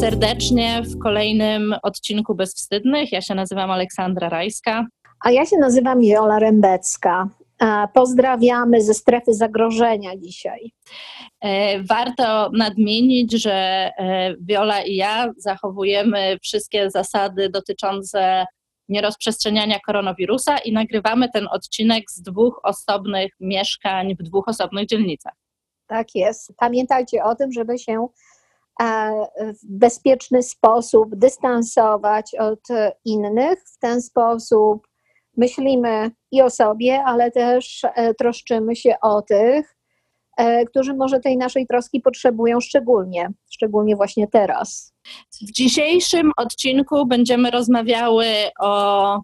Serdecznie w kolejnym odcinku Bezwstydnych. Ja się nazywam Aleksandra Rajska. A ja się nazywam Jola Rembecka. Pozdrawiamy ze strefy zagrożenia dzisiaj. E, warto nadmienić, że e, Wiola i ja zachowujemy wszystkie zasady dotyczące nierozprzestrzeniania koronawirusa i nagrywamy ten odcinek z dwóch osobnych mieszkań w dwóch osobnych dzielnicach. Tak jest. Pamiętajcie o tym, żeby się w bezpieczny sposób dystansować od innych. W ten sposób myślimy i o sobie, ale też e, troszczymy się o tych, e, którzy może tej naszej troski potrzebują szczególnie, szczególnie właśnie teraz. W dzisiejszym odcinku będziemy rozmawiały o,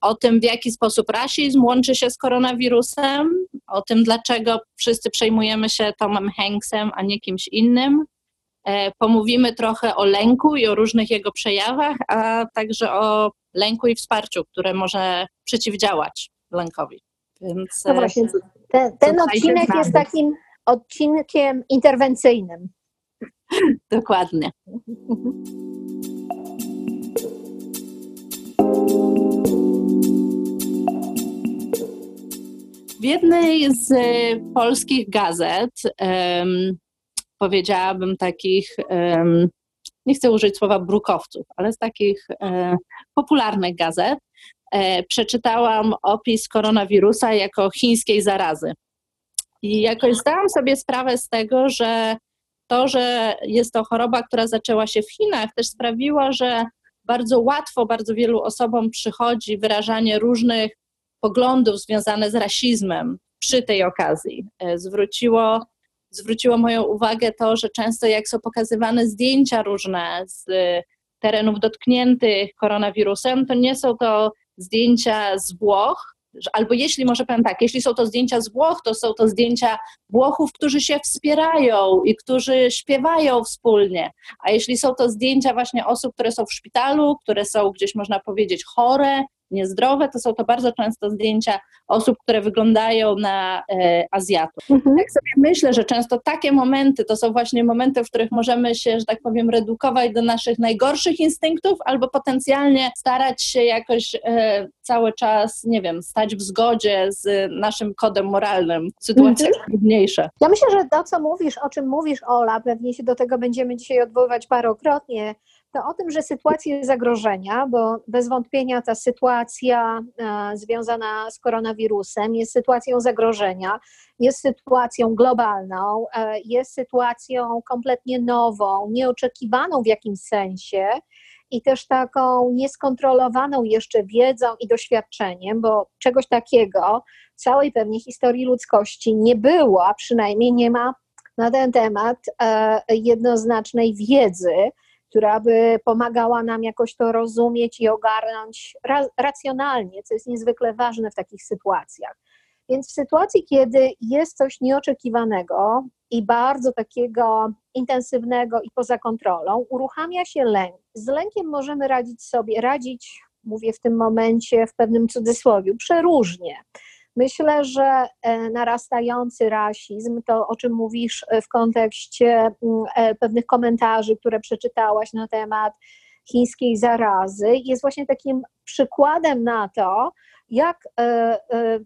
o tym, w jaki sposób rasizm łączy się z koronawirusem, o tym, dlaczego wszyscy przejmujemy się Tomem Hanksem, a nie kimś innym. E, pomówimy trochę o lęku i o różnych jego przejawach, a także o lęku i wsparciu, które może przeciwdziałać lękowi. Więc no właśnie, e, ten, ten odcinek jest takim odcinkiem interwencyjnym. Dokładnie. W jednej z polskich gazet um, powiedziałabym, takich, nie chcę użyć słowa brukowców, ale z takich e, popularnych gazet, e, przeczytałam opis koronawirusa jako chińskiej zarazy. I jakoś zdałam sobie sprawę z tego, że to, że jest to choroba, która zaczęła się w Chinach, też sprawiło, że bardzo łatwo bardzo wielu osobom przychodzi wyrażanie różnych poglądów związanych z rasizmem przy tej okazji. E, zwróciło zwróciło moją uwagę to, że często jak są pokazywane zdjęcia różne z y, terenów dotkniętych koronawirusem, to nie są to zdjęcia z Włoch, albo jeśli może powiem tak, jeśli są to zdjęcia z Włoch, to są to zdjęcia Włochów, którzy się wspierają i którzy śpiewają wspólnie. A jeśli są to zdjęcia właśnie osób, które są w szpitalu, które są gdzieś można powiedzieć chore, niezdrowe, to są to bardzo często zdjęcia osób, które wyglądają na e, Azjatów. Mhm. Tak sobie myślę, że często takie momenty to są właśnie momenty, w których możemy się, że tak powiem, redukować do naszych najgorszych instynktów albo potencjalnie starać się jakoś e, cały czas, nie wiem, stać w zgodzie z naszym kodem moralnym w sytuacjach mhm. trudniejsze. Ja myślę, że to, co mówisz, o czym mówisz, Ola, pewnie się do tego będziemy dzisiaj odwoływać parokrotnie, to o tym, że sytuacja zagrożenia, bo bez wątpienia ta sytuacja e, związana z koronawirusem jest sytuacją zagrożenia, jest sytuacją globalną, e, jest sytuacją kompletnie nową, nieoczekiwaną w jakimś sensie i też taką nieskontrolowaną jeszcze wiedzą i doświadczeniem, bo czegoś takiego w całej pewnie historii ludzkości nie było, a przynajmniej nie ma na ten temat e, jednoznacznej wiedzy która by pomagała nam jakoś to rozumieć i ogarnąć ra racjonalnie, co jest niezwykle ważne w takich sytuacjach. Więc w sytuacji, kiedy jest coś nieoczekiwanego i bardzo takiego intensywnego i poza kontrolą, uruchamia się lęk. Z lękiem możemy radzić sobie, radzić, mówię w tym momencie w pewnym cudzysłowie, przeróżnie. Myślę, że e, narastający rasizm, to o czym mówisz e, w kontekście mm, e, pewnych komentarzy, które przeczytałaś na temat chińskiej zarazy, jest właśnie takim przykładem na to, jak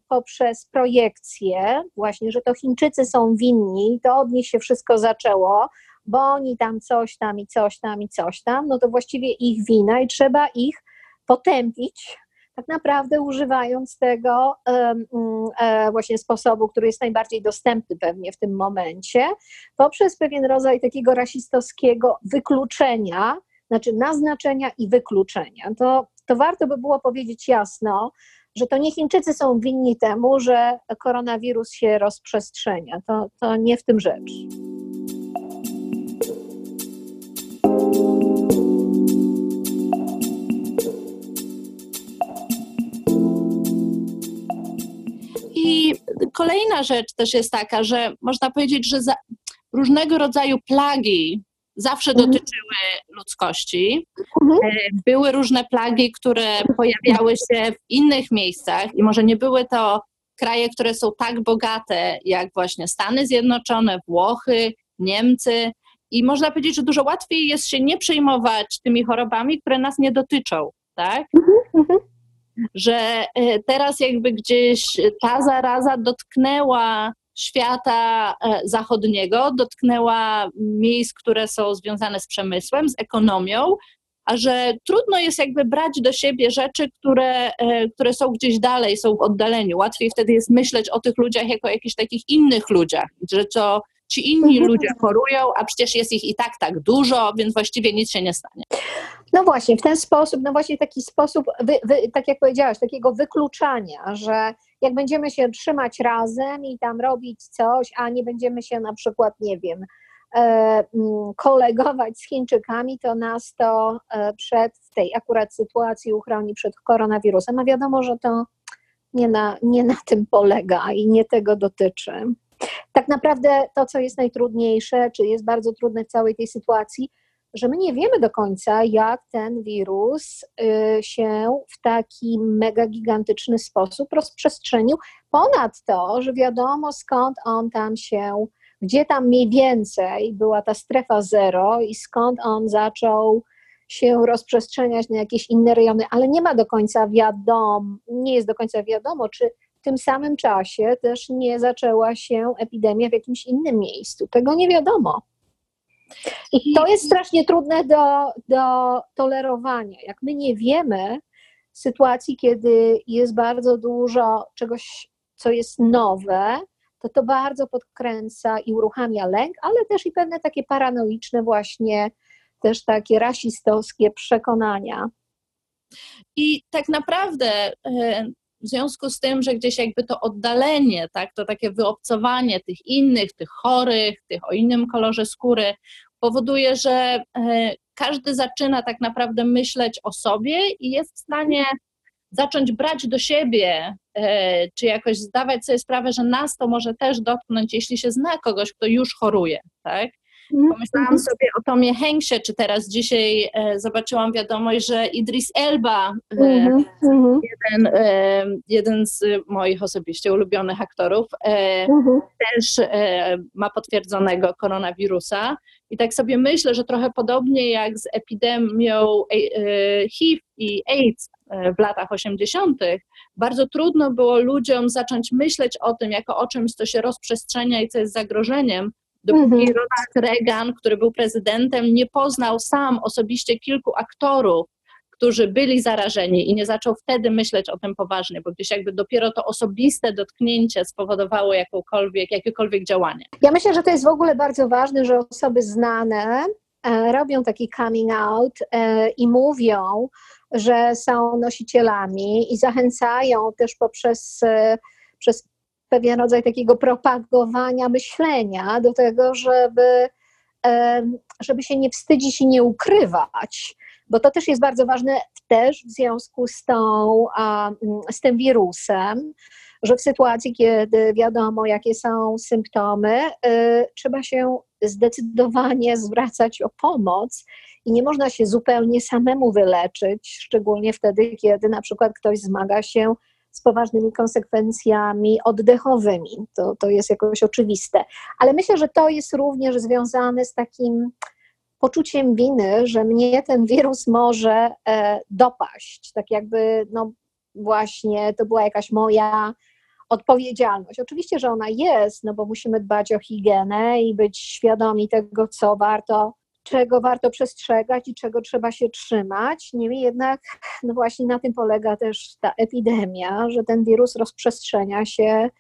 poprzez projekcję, właśnie, że to Chińczycy są winni, to od nich się wszystko zaczęło, bo oni tam coś tam i coś tam i coś tam, no to właściwie ich wina i trzeba ich potępić tak naprawdę używając tego mm, e, właśnie sposobu, który jest najbardziej dostępny pewnie w tym momencie, poprzez pewien rodzaj takiego rasistowskiego wykluczenia, znaczy naznaczenia i wykluczenia. To, to warto by było powiedzieć jasno, że to nie Chińczycy są winni temu, że koronawirus się rozprzestrzenia. To, to nie w tym rzecz. Kolejna rzecz też jest taka, że można powiedzieć, że różnego rodzaju plagi zawsze mhm. dotyczyły ludzkości. Mhm. E, były różne plagi, które pojawiały się w innych miejscach i może nie były to kraje, które są tak bogate jak właśnie Stany Zjednoczone, Włochy, Niemcy. I można powiedzieć, że dużo łatwiej jest się nie przejmować tymi chorobami, które nas nie dotyczą, tak? Mhm, mhm. Że e, teraz jakby gdzieś ta zaraza dotknęła świata e, zachodniego, dotknęła miejsc, które są związane z przemysłem, z ekonomią, a że trudno jest jakby brać do siebie rzeczy, które, e, które są gdzieś dalej, są w oddaleniu. Łatwiej wtedy jest myśleć o tych ludziach jako jakichś takich innych ludziach, że to ci inni mhm. ludzie chorują, a przecież jest ich i tak tak dużo, więc właściwie nic się nie stanie. No właśnie, w ten sposób, no właśnie taki sposób, wy, wy, tak jak powiedziałaś, takiego wykluczania, że jak będziemy się trzymać razem i tam robić coś, a nie będziemy się na przykład, nie wiem, e, kolegować z Chińczykami, to nas to e, przed w tej akurat sytuacji uchroni przed koronawirusem. A wiadomo, że to nie na, nie na tym polega i nie tego dotyczy. Tak naprawdę to, co jest najtrudniejsze, czy jest bardzo trudne w całej tej sytuacji, że my nie wiemy do końca, jak ten wirus y, się w taki mega gigantyczny sposób rozprzestrzenił. Ponad to, że wiadomo skąd on tam się, gdzie tam mniej więcej była ta strefa zero i skąd on zaczął się rozprzestrzeniać na jakieś inne rejony, ale nie ma do końca wiadomo, nie jest do końca wiadomo, czy w tym samym czasie też nie zaczęła się epidemia w jakimś innym miejscu. Tego nie wiadomo. I to jest strasznie trudne do, do tolerowania. Jak my nie wiemy sytuacji, kiedy jest bardzo dużo czegoś, co jest nowe, to to bardzo podkręca i uruchamia lęk, ale też i pewne takie paranoiczne właśnie, też takie rasistowskie przekonania. I tak naprawdę e, w związku z tym, że gdzieś jakby to oddalenie, tak, to takie wyobcowanie tych innych, tych chorych, tych o innym kolorze skóry, powoduje, że e, każdy zaczyna tak naprawdę myśleć o sobie i jest w stanie zacząć brać do siebie, e, czy jakoś zdawać sobie sprawę, że nas to może też dotknąć, jeśli się zna kogoś, kto już choruje, tak? Mhm. Pomyślałam mhm. sobie o Tomie Henksie, czy teraz dzisiaj e, zobaczyłam wiadomość, że Idris Elba, e, mhm. jeden, e, jeden z moich osobiście ulubionych aktorów, e, też e, ma potwierdzonego koronawirusa. I tak sobie myślę, że trochę podobnie jak z epidemią e, HIV i AIDS w latach 80., bardzo trudno było ludziom zacząć myśleć o tym jako o czymś, co się rozprzestrzenia i co jest zagrożeniem, Dopóki mhm. Ronald Reagan, który był prezydentem, nie poznał sam osobiście kilku aktorów, którzy byli zarażeni i nie zaczął wtedy myśleć o tym poważnie, bo gdzieś jakby dopiero to osobiste dotknięcie spowodowało jakąkolwiek, jakiekolwiek działanie. Ja myślę, że to jest w ogóle bardzo ważne, że osoby znane e, robią taki coming out e, i mówią, że są nosicielami i zachęcają też poprzez e, przez pewien rodzaj takiego propagowania myślenia do tego, żeby, żeby się nie wstydzić i nie ukrywać, bo to też jest bardzo ważne też w związku z, tą, z tym wirusem, że w sytuacji, kiedy wiadomo, jakie są symptomy, y, trzeba się zdecydowanie zwracać o pomoc i nie można się zupełnie samemu wyleczyć, szczególnie wtedy, kiedy na przykład ktoś zmaga się z poważnymi konsekwencjami oddechowymi. To, to jest jakoś oczywiste. Ale myślę, że to jest również związane z takim poczuciem winy, że mnie ten wirus może e, dopaść. Tak jakby, no właśnie, to była jakaś moja odpowiedzialność. Oczywiście, że ona jest, no bo musimy dbać o higienę i być świadomi tego, co warto czego warto przestrzegać i czego trzeba się trzymać. Niemniej jednak, no właśnie na tym polega też ta epidemia, że ten wirus rozprzestrzenia się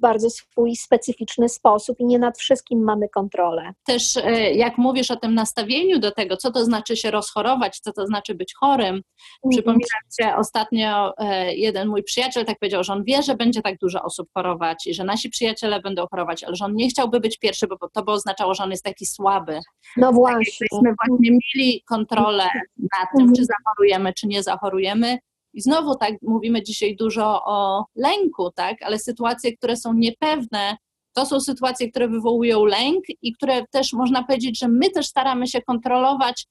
bardzo swój specyficzny sposób i nie nad wszystkim mamy kontrolę. Też e, jak mówisz o tym nastawieniu do tego, co to znaczy się rozchorować, co to znaczy być chorym, mm przypominam się ostatnio e, jeden mój przyjaciel tak powiedział, że on wie, że będzie tak dużo osób chorować i że nasi przyjaciele będą chorować, ale że on nie chciałby być pierwszy, bo to by oznaczało, że on jest taki słaby. No tak właśnie. Tak właśnie mieli kontrolę nad tym, czy zachorujemy, czy nie zachorujemy, i znowu tak mówimy dzisiaj dużo o lęku, tak, ale sytuacje, które są niepewne, to są sytuacje, które wywołują lęk i które też można powiedzieć, że my też staramy się kontrolować,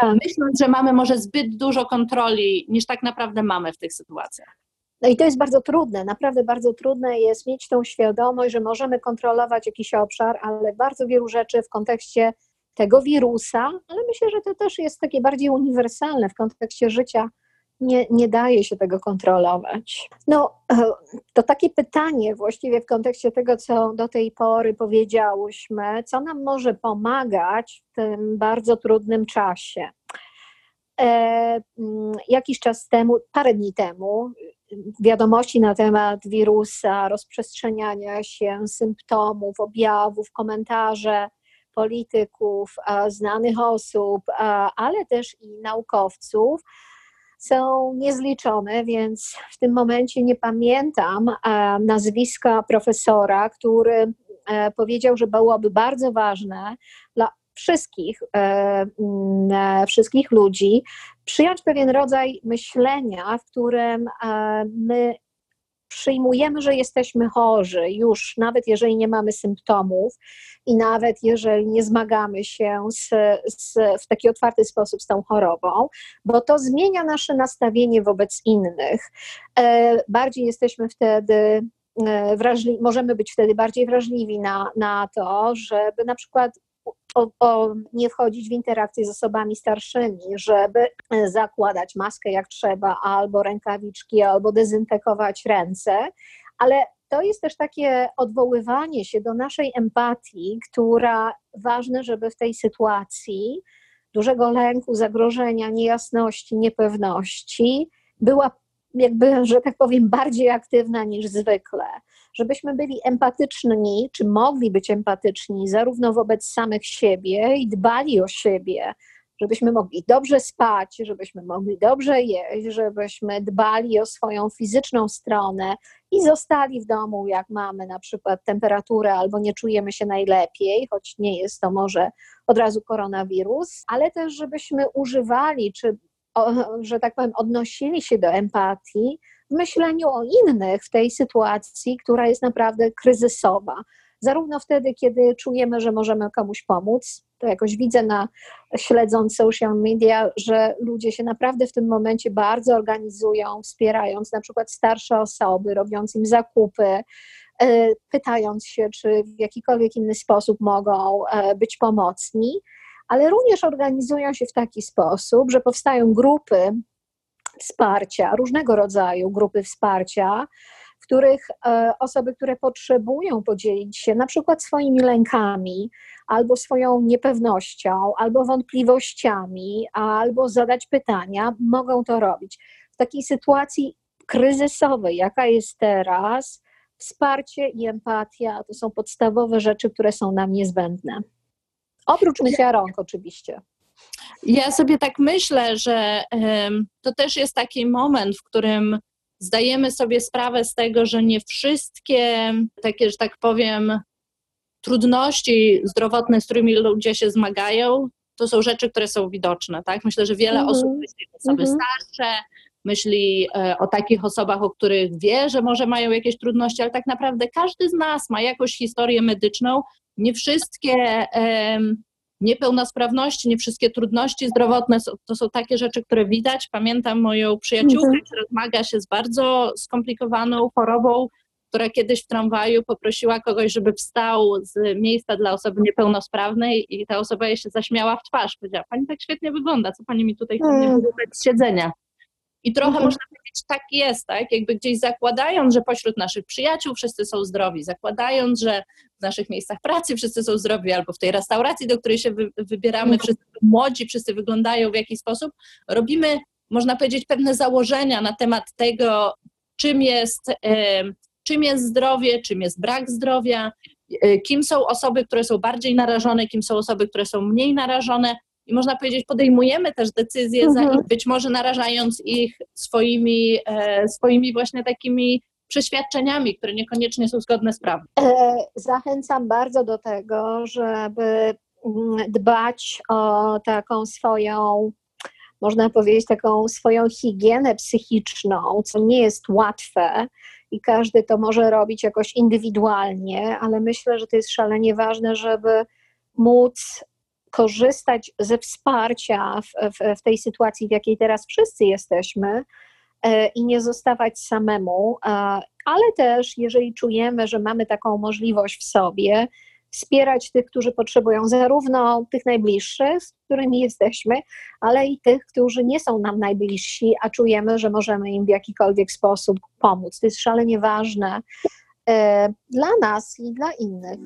tak. myśląc, że mamy może zbyt dużo kontroli, niż tak naprawdę mamy w tych sytuacjach. No i to jest bardzo trudne, naprawdę bardzo trudne jest mieć tą świadomość, że możemy kontrolować jakiś obszar, ale bardzo wielu rzeczy w kontekście tego wirusa, ale myślę, że to też jest takie bardziej uniwersalne w kontekście życia. Nie, nie daje się tego kontrolować. No, to takie pytanie właściwie w kontekście tego, co do tej pory powiedziałyśmy, co nam może pomagać w tym bardzo trudnym czasie. E, mm, jakiś czas temu, parę dni temu, wiadomości na temat wirusa, rozprzestrzeniania się, symptomów, objawów, komentarze polityków, znanych osób, ale też i naukowców są niezliczone, więc w tym momencie nie pamiętam nazwiska profesora, który e, powiedział, że byłoby bardzo ważne dla wszystkich, e, wszystkich ludzi przyjąć pewien rodzaj myślenia, w którym e, my przyjmujemy, że jesteśmy chorzy już, nawet jeżeli nie mamy symptomów i nawet jeżeli nie zmagamy się z, z, w taki otwarty sposób z tą chorobą, bo to zmienia nasze nastawienie wobec innych. E, bardziej jesteśmy wtedy wrażliwi, możemy być wtedy bardziej wrażliwi na, na to, żeby na przykład o, o, nie wchodzić w interakcję z osobami starszymi, żeby zakładać maskę jak trzeba, albo rękawiczki, albo dezynfekować ręce, ale to jest też takie odwoływanie się do naszej empatii, która ważne, żeby w tej sytuacji dużego lęku, zagrożenia, niejasności, niepewności była jakby, że tak powiem, bardziej aktywna niż zwykle. Żebyśmy byli empatyczni, czy mogli być empatyczni zarówno wobec samych siebie i dbali o siebie, żebyśmy mogli dobrze spać, żebyśmy mogli dobrze jeść, żebyśmy dbali o swoją fizyczną stronę i zostali w domu, jak mamy na przykład temperaturę albo nie czujemy się najlepiej, choć nie jest to może od razu koronawirus, ale też żebyśmy używali, czy że tak powiem, odnosili się do empatii w myśleniu o innych w tej sytuacji, która jest naprawdę kryzysowa. Zarówno wtedy, kiedy czujemy, że możemy komuś pomóc, to jakoś widzę na śledząc social media, że ludzie się naprawdę w tym momencie bardzo organizują, wspierając na przykład starsze osoby, robiąc im zakupy, e, pytając się, czy w jakikolwiek inny sposób mogą e, być pomocni ale również organizują się w taki sposób, że powstają grupy wsparcia, różnego rodzaju grupy wsparcia, w których e, osoby, które potrzebują podzielić się na przykład swoimi lękami, albo swoją niepewnością, albo wątpliwościami, albo zadać pytania, mogą to robić. W takiej sytuacji kryzysowej, jaka jest teraz, wsparcie i empatia to są podstawowe rzeczy, które są nam niezbędne. Oprócz mycia rąk oczywiście. Ja sobie tak myślę, że to też jest taki moment, w którym zdajemy sobie sprawę z tego, że nie wszystkie takie, że tak powiem, trudności zdrowotne, z którymi ludzie się zmagają, to są rzeczy, które są widoczne. Tak? Myślę, że wiele mhm. osób myśli o osoby mhm. starsze, myśli e, o takich osobach, o których wie, że może mają jakieś trudności, ale tak naprawdę każdy z nas ma jakąś historię medyczną, nie wszystkie niepełnosprawności, nie wszystkie trudności zdrowotne to są takie rzeczy, które widać. Pamiętam moją przyjaciółkę, mhm. która zmaga się z bardzo skomplikowaną chorobą, która kiedyś w tramwaju poprosiła kogoś, żeby wstał z miejsca dla osoby niepełnosprawnej i ta osoba jej się zaśmiała w twarz. Powiedziała, pani tak świetnie wygląda, co pani mi tutaj chce mm. z siedzenia. I trochę mhm. można tak jest, tak? Jakby gdzieś zakładając, że pośród naszych przyjaciół wszyscy są zdrowi, zakładając, że w naszych miejscach pracy wszyscy są zdrowi, albo w tej restauracji, do której się wy, wybieramy, mhm. wszyscy młodzi, wszyscy wyglądają w jakiś sposób, robimy, można powiedzieć, pewne założenia na temat tego, czym jest, e, czym jest zdrowie, czym jest brak zdrowia, e, kim są osoby, które są bardziej narażone, kim są osoby, które są mniej narażone i można powiedzieć, podejmujemy też decyzje, mhm. być może narażając ich swoimi, e, swoimi właśnie takimi przeświadczeniami, które niekoniecznie są zgodne z prawem. Zachęcam bardzo do tego, żeby mm, dbać o taką swoją, można powiedzieć, taką swoją higienę psychiczną, co nie jest łatwe i każdy to może robić jakoś indywidualnie, ale myślę, że to jest szalenie ważne, żeby móc korzystać ze wsparcia w, w, w tej sytuacji, w jakiej teraz wszyscy jesteśmy e, i nie zostawać samemu, ale też jeżeli czujemy, że mamy taką możliwość w sobie, wspierać tych, którzy potrzebują, zarówno tych najbliższych, z którymi jesteśmy, ale i tych, którzy nie są nam najbliżsi, a czujemy, że możemy im w jakikolwiek sposób pomóc. To jest szalenie ważne e, dla nas i dla innych.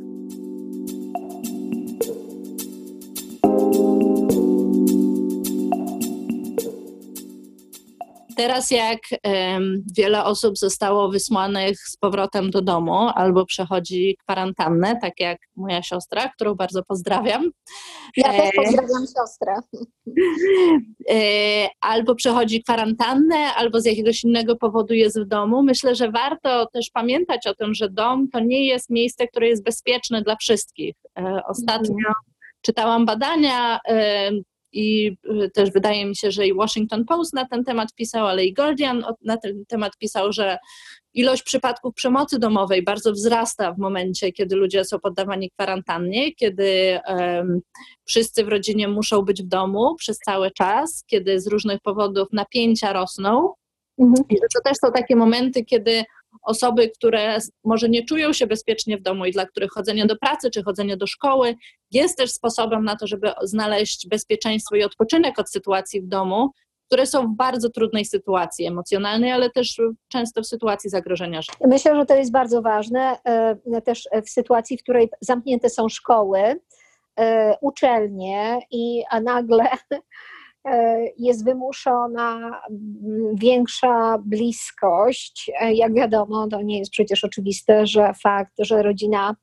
Teraz, jak um, wiele osób zostało wysłanych z powrotem do domu albo przechodzi kwarantannę, tak jak moja siostra, którą bardzo pozdrawiam. Ja też e, pozdrawiam siostrę. E, albo przechodzi kwarantannę, albo z jakiegoś innego powodu jest w domu. Myślę, że warto też pamiętać o tym, że dom to nie jest miejsce, które jest bezpieczne dla wszystkich. E, ostatnio mhm. Czytałam badania i y, też wydaje mi się, że i Washington Post na ten temat pisał, ale i Guardian na ten temat pisał, że ilość przypadków przemocy domowej bardzo wzrasta w momencie, kiedy ludzie są poddawani kwarantannie, kiedy um, wszyscy w rodzinie muszą być w domu przez cały czas, kiedy z różnych powodów napięcia rosną. Mhm. I to też są takie momenty, kiedy osoby, które może nie czują się bezpiecznie w domu i dla których chodzenie do pracy czy chodzenie do szkoły jest też sposobem na to, żeby znaleźć bezpieczeństwo i odpoczynek od sytuacji w domu, które są w bardzo trudnej sytuacji emocjonalnej, ale też często w sytuacji zagrożenia życia. Myślę, że to jest bardzo ważne e, też w sytuacji, w której zamknięte są szkoły, e, uczelnie i a nagle jest wymuszona większa bliskość. E, jak wiadomo, to nie jest przecież oczywiste, że fakt, że rodzina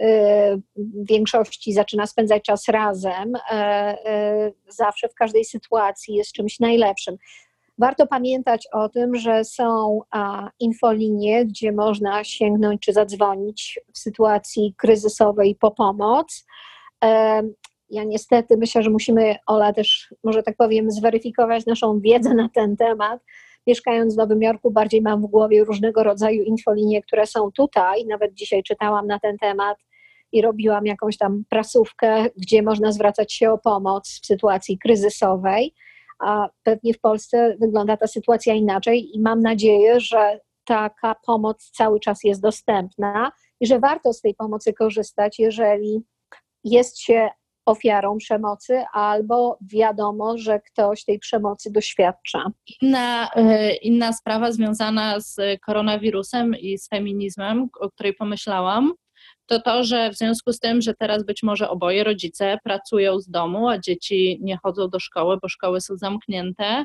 e, w większości zaczyna spędzać czas razem, zawsze w każdej sytuacji jest czymś najlepszym. Warto pamiętać o tym, że są infolinie, gdzie można sięgnąć czy zadzwonić w sytuacji kryzysowej po pomoc ja niestety myślę, że musimy, Ola, też, może tak powiem, zweryfikować naszą wiedzę na ten temat. Mieszkając w Nowym Jorku, bardziej mam w głowie różnego rodzaju infolinie, które są tutaj. Nawet dzisiaj czytałam na ten temat i robiłam jakąś tam prasówkę, gdzie można zwracać się o pomoc w sytuacji kryzysowej. A pewnie w Polsce wygląda ta sytuacja inaczej i mam nadzieję, że taka pomoc cały czas jest dostępna i że warto z tej pomocy korzystać, jeżeli jest się ofiarą przemocy, albo wiadomo, że ktoś tej przemocy doświadcza. Inna, e, inna sprawa związana z koronawirusem i z feminizmem, o której pomyślałam, to to, że w związku z tym, że teraz być może oboje rodzice pracują z domu, a dzieci nie chodzą do szkoły, bo szkoły są zamknięte,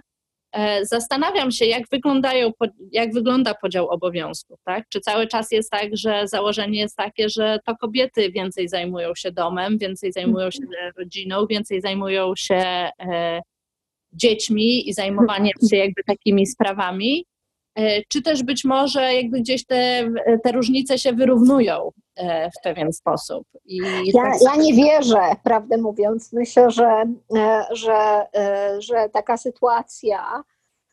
zastanawiam się, jak, wyglądają, jak wygląda podział obowiązków. Tak? Czy cały czas jest tak, że założenie jest takie, że to kobiety więcej zajmują się domem, więcej zajmują się rodziną, więcej zajmują się e, dziećmi i zajmowaniem się jakby takimi sprawami, e, czy też być może jakby gdzieś te, te różnice się wyrównują w pewien sposób. ja, tak... ja nie wierzę, prawdę mówiąc. Myślę, że, że, że taka sytuacja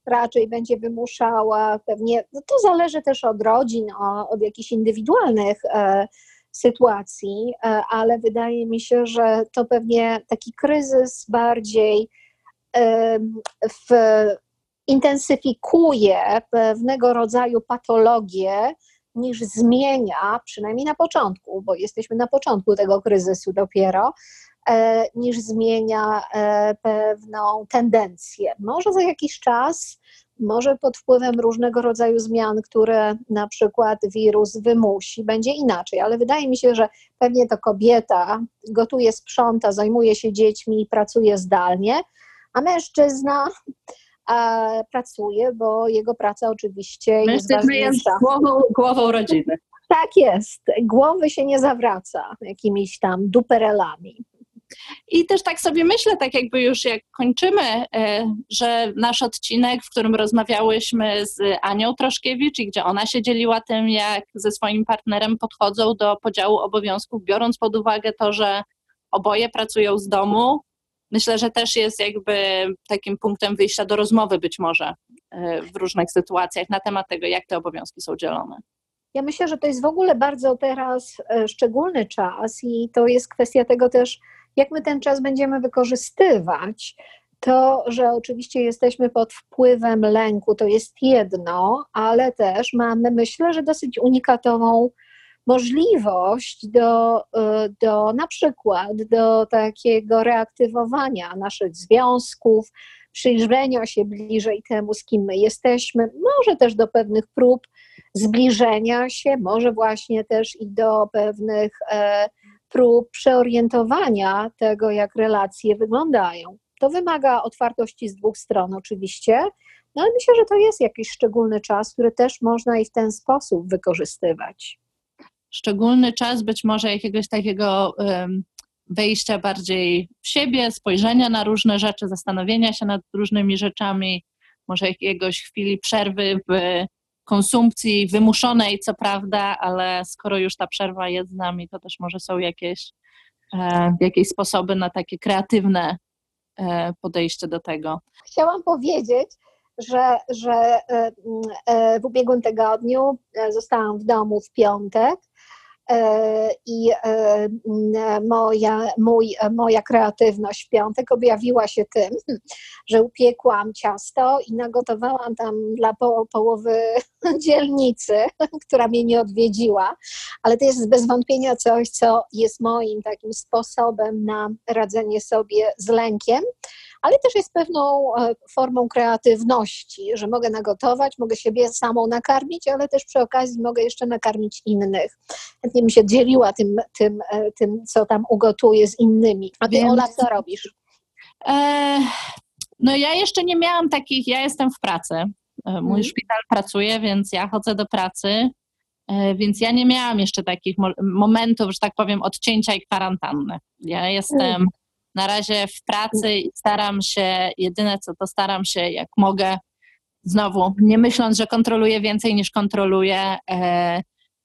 raczej będzie wymuszała pewnie, no to zależy też od rodzin, od jakichś indywidualnych e, sytuacji, e, ale wydaje mi się, że to pewnie taki kryzys bardziej w, intensyfikuje pewnego rodzaju patologie, niż zmienia, przynajmniej na początku, bo jesteśmy na początku tego kryzysu dopiero, e, niż zmienia e, pewną tendencję. Może za jakiś czas, może pod wpływem różnego rodzaju zmian, które na przykład wirus wymusi, będzie inaczej, ale wydaje mi się, że pewnie to kobieta gotuje, sprząta, zajmuje się dziećmi i pracuje zdalnie, a mężczyzna pracuje, bo jego praca oczywiście Mężczyzna jest ważniejsza. jest głową, głową rodziny. Tak jest. Głowy się nie zawraca jakimiś tam duperelami. I też tak sobie myślę, tak jakby już jak kończymy, e, że nasz odcinek, w którym rozmawiałyśmy z Anią Troszkiewicz i gdzie ona się dzieliła tym, jak ze swoim partnerem podchodzą do podziału obowiązków, biorąc pod uwagę to, że oboje pracują z domu, myślę, że też jest jakby takim punktem wyjścia do rozmowy być może e, w różnych sytuacjach na temat tego, jak te obowiązki są dzielone. Ja myślę, że to jest w ogóle bardzo teraz e, szczególny czas i to jest kwestia tego też, jak my ten czas będziemy wykorzystywać. To, że oczywiście jesteśmy pod wpływem lęku, to jest jedno, ale też mamy, myślę, że dosyć unikatową możliwość do, do na przykład do takiego reaktywowania naszych związków, przyjrzenia się bliżej temu, z kim my jesteśmy, może też do pewnych prób zbliżenia się, może właśnie też i do pewnych e, prób przeorientowania tego, jak relacje wyglądają. To wymaga otwartości z dwóch stron, oczywiście, no ale myślę, że to jest jakiś szczególny czas, który też można i w ten sposób wykorzystywać. Szczególny czas być może jakiegoś takiego wejścia bardziej w siebie, spojrzenia na różne rzeczy, zastanowienia się nad różnymi rzeczami, może jakiegoś chwili przerwy w konsumpcji wymuszonej, co prawda, ale skoro już ta przerwa jest z nami, to też może są jakieś, e, jakieś sposoby na takie kreatywne e, podejście do tego. Chciałam powiedzieć, że, że e, w ubiegłym tygodniu zostałam w domu w piątek i e, moja, mój, moja kreatywność w piątek objawiła się tym, że upiekłam ciasto i nagotowałam tam dla po, połowy dzielnicy, która mnie nie odwiedziła, ale to jest bez wątpienia coś, co jest moim takim sposobem na radzenie sobie z lękiem ale też jest pewną e, formą kreatywności, że mogę nagotować, mogę siebie samą nakarmić, ale też przy okazji mogę jeszcze nakarmić innych. Chętnie bym się dzieliła tym, tym, e, tym co tam ugotuję z innymi. A ty, Ola, co robisz? E, no ja jeszcze nie miałam takich, ja jestem w pracy. E, mój hmm. szpital pracuje, więc ja chodzę do pracy, więc ja nie miałam jeszcze takich momentów, że tak powiem, odcięcia i kwarantanny. Ja jestem hmm na razie w pracy i staram się, jedyne co to staram się jak mogę, znowu nie myśląc, że kontroluję więcej niż kontroluję,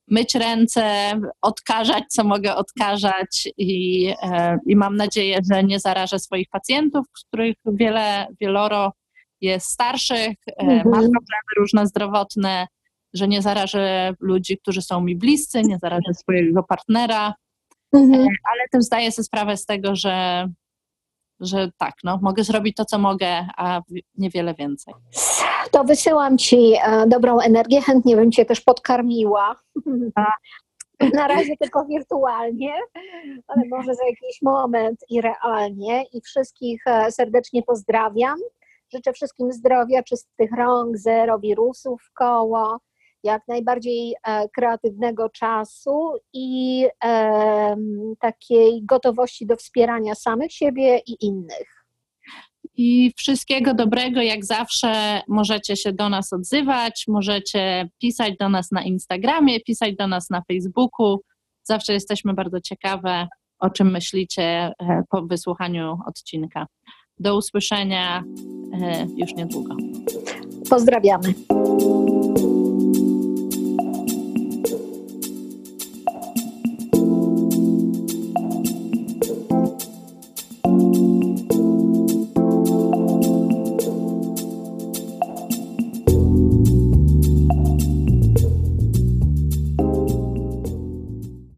myć ręce, odkażać co mogę odkażać i, e, i mam nadzieję, że nie zarażę swoich pacjentów, których wiele, wieloro jest starszych, e, mhm. ma problemy różne zdrowotne, że nie zarażę ludzi, którzy są mi bliscy, nie zarażę swojego partnera, mhm. ale też zdaję sobie sprawę z tego, że że tak, no, mogę zrobić to, co mogę, a niewiele więcej. To wysyłam Ci e, dobrą energię, chętnie bym Cię też podkarmiła. A. Na razie tylko wirtualnie, ale może za jakiś moment i realnie. I wszystkich e, serdecznie pozdrawiam. Życzę wszystkim zdrowia, czystych rąk, zero wirusów w koło jak najbardziej e, kreatywnego czasu i takiej gotowości do wspierania samych siebie i innych. I wszystkiego dobrego, jak zawsze, możecie się do nas odzywać, możecie pisać do nas na Instagramie, pisać do nas na Facebooku. Zawsze jesteśmy bardzo ciekawe, o czym myślicie e, po wysłuchaniu odcinka. Do usłyszenia e, już niedługo. Pozdrawiamy.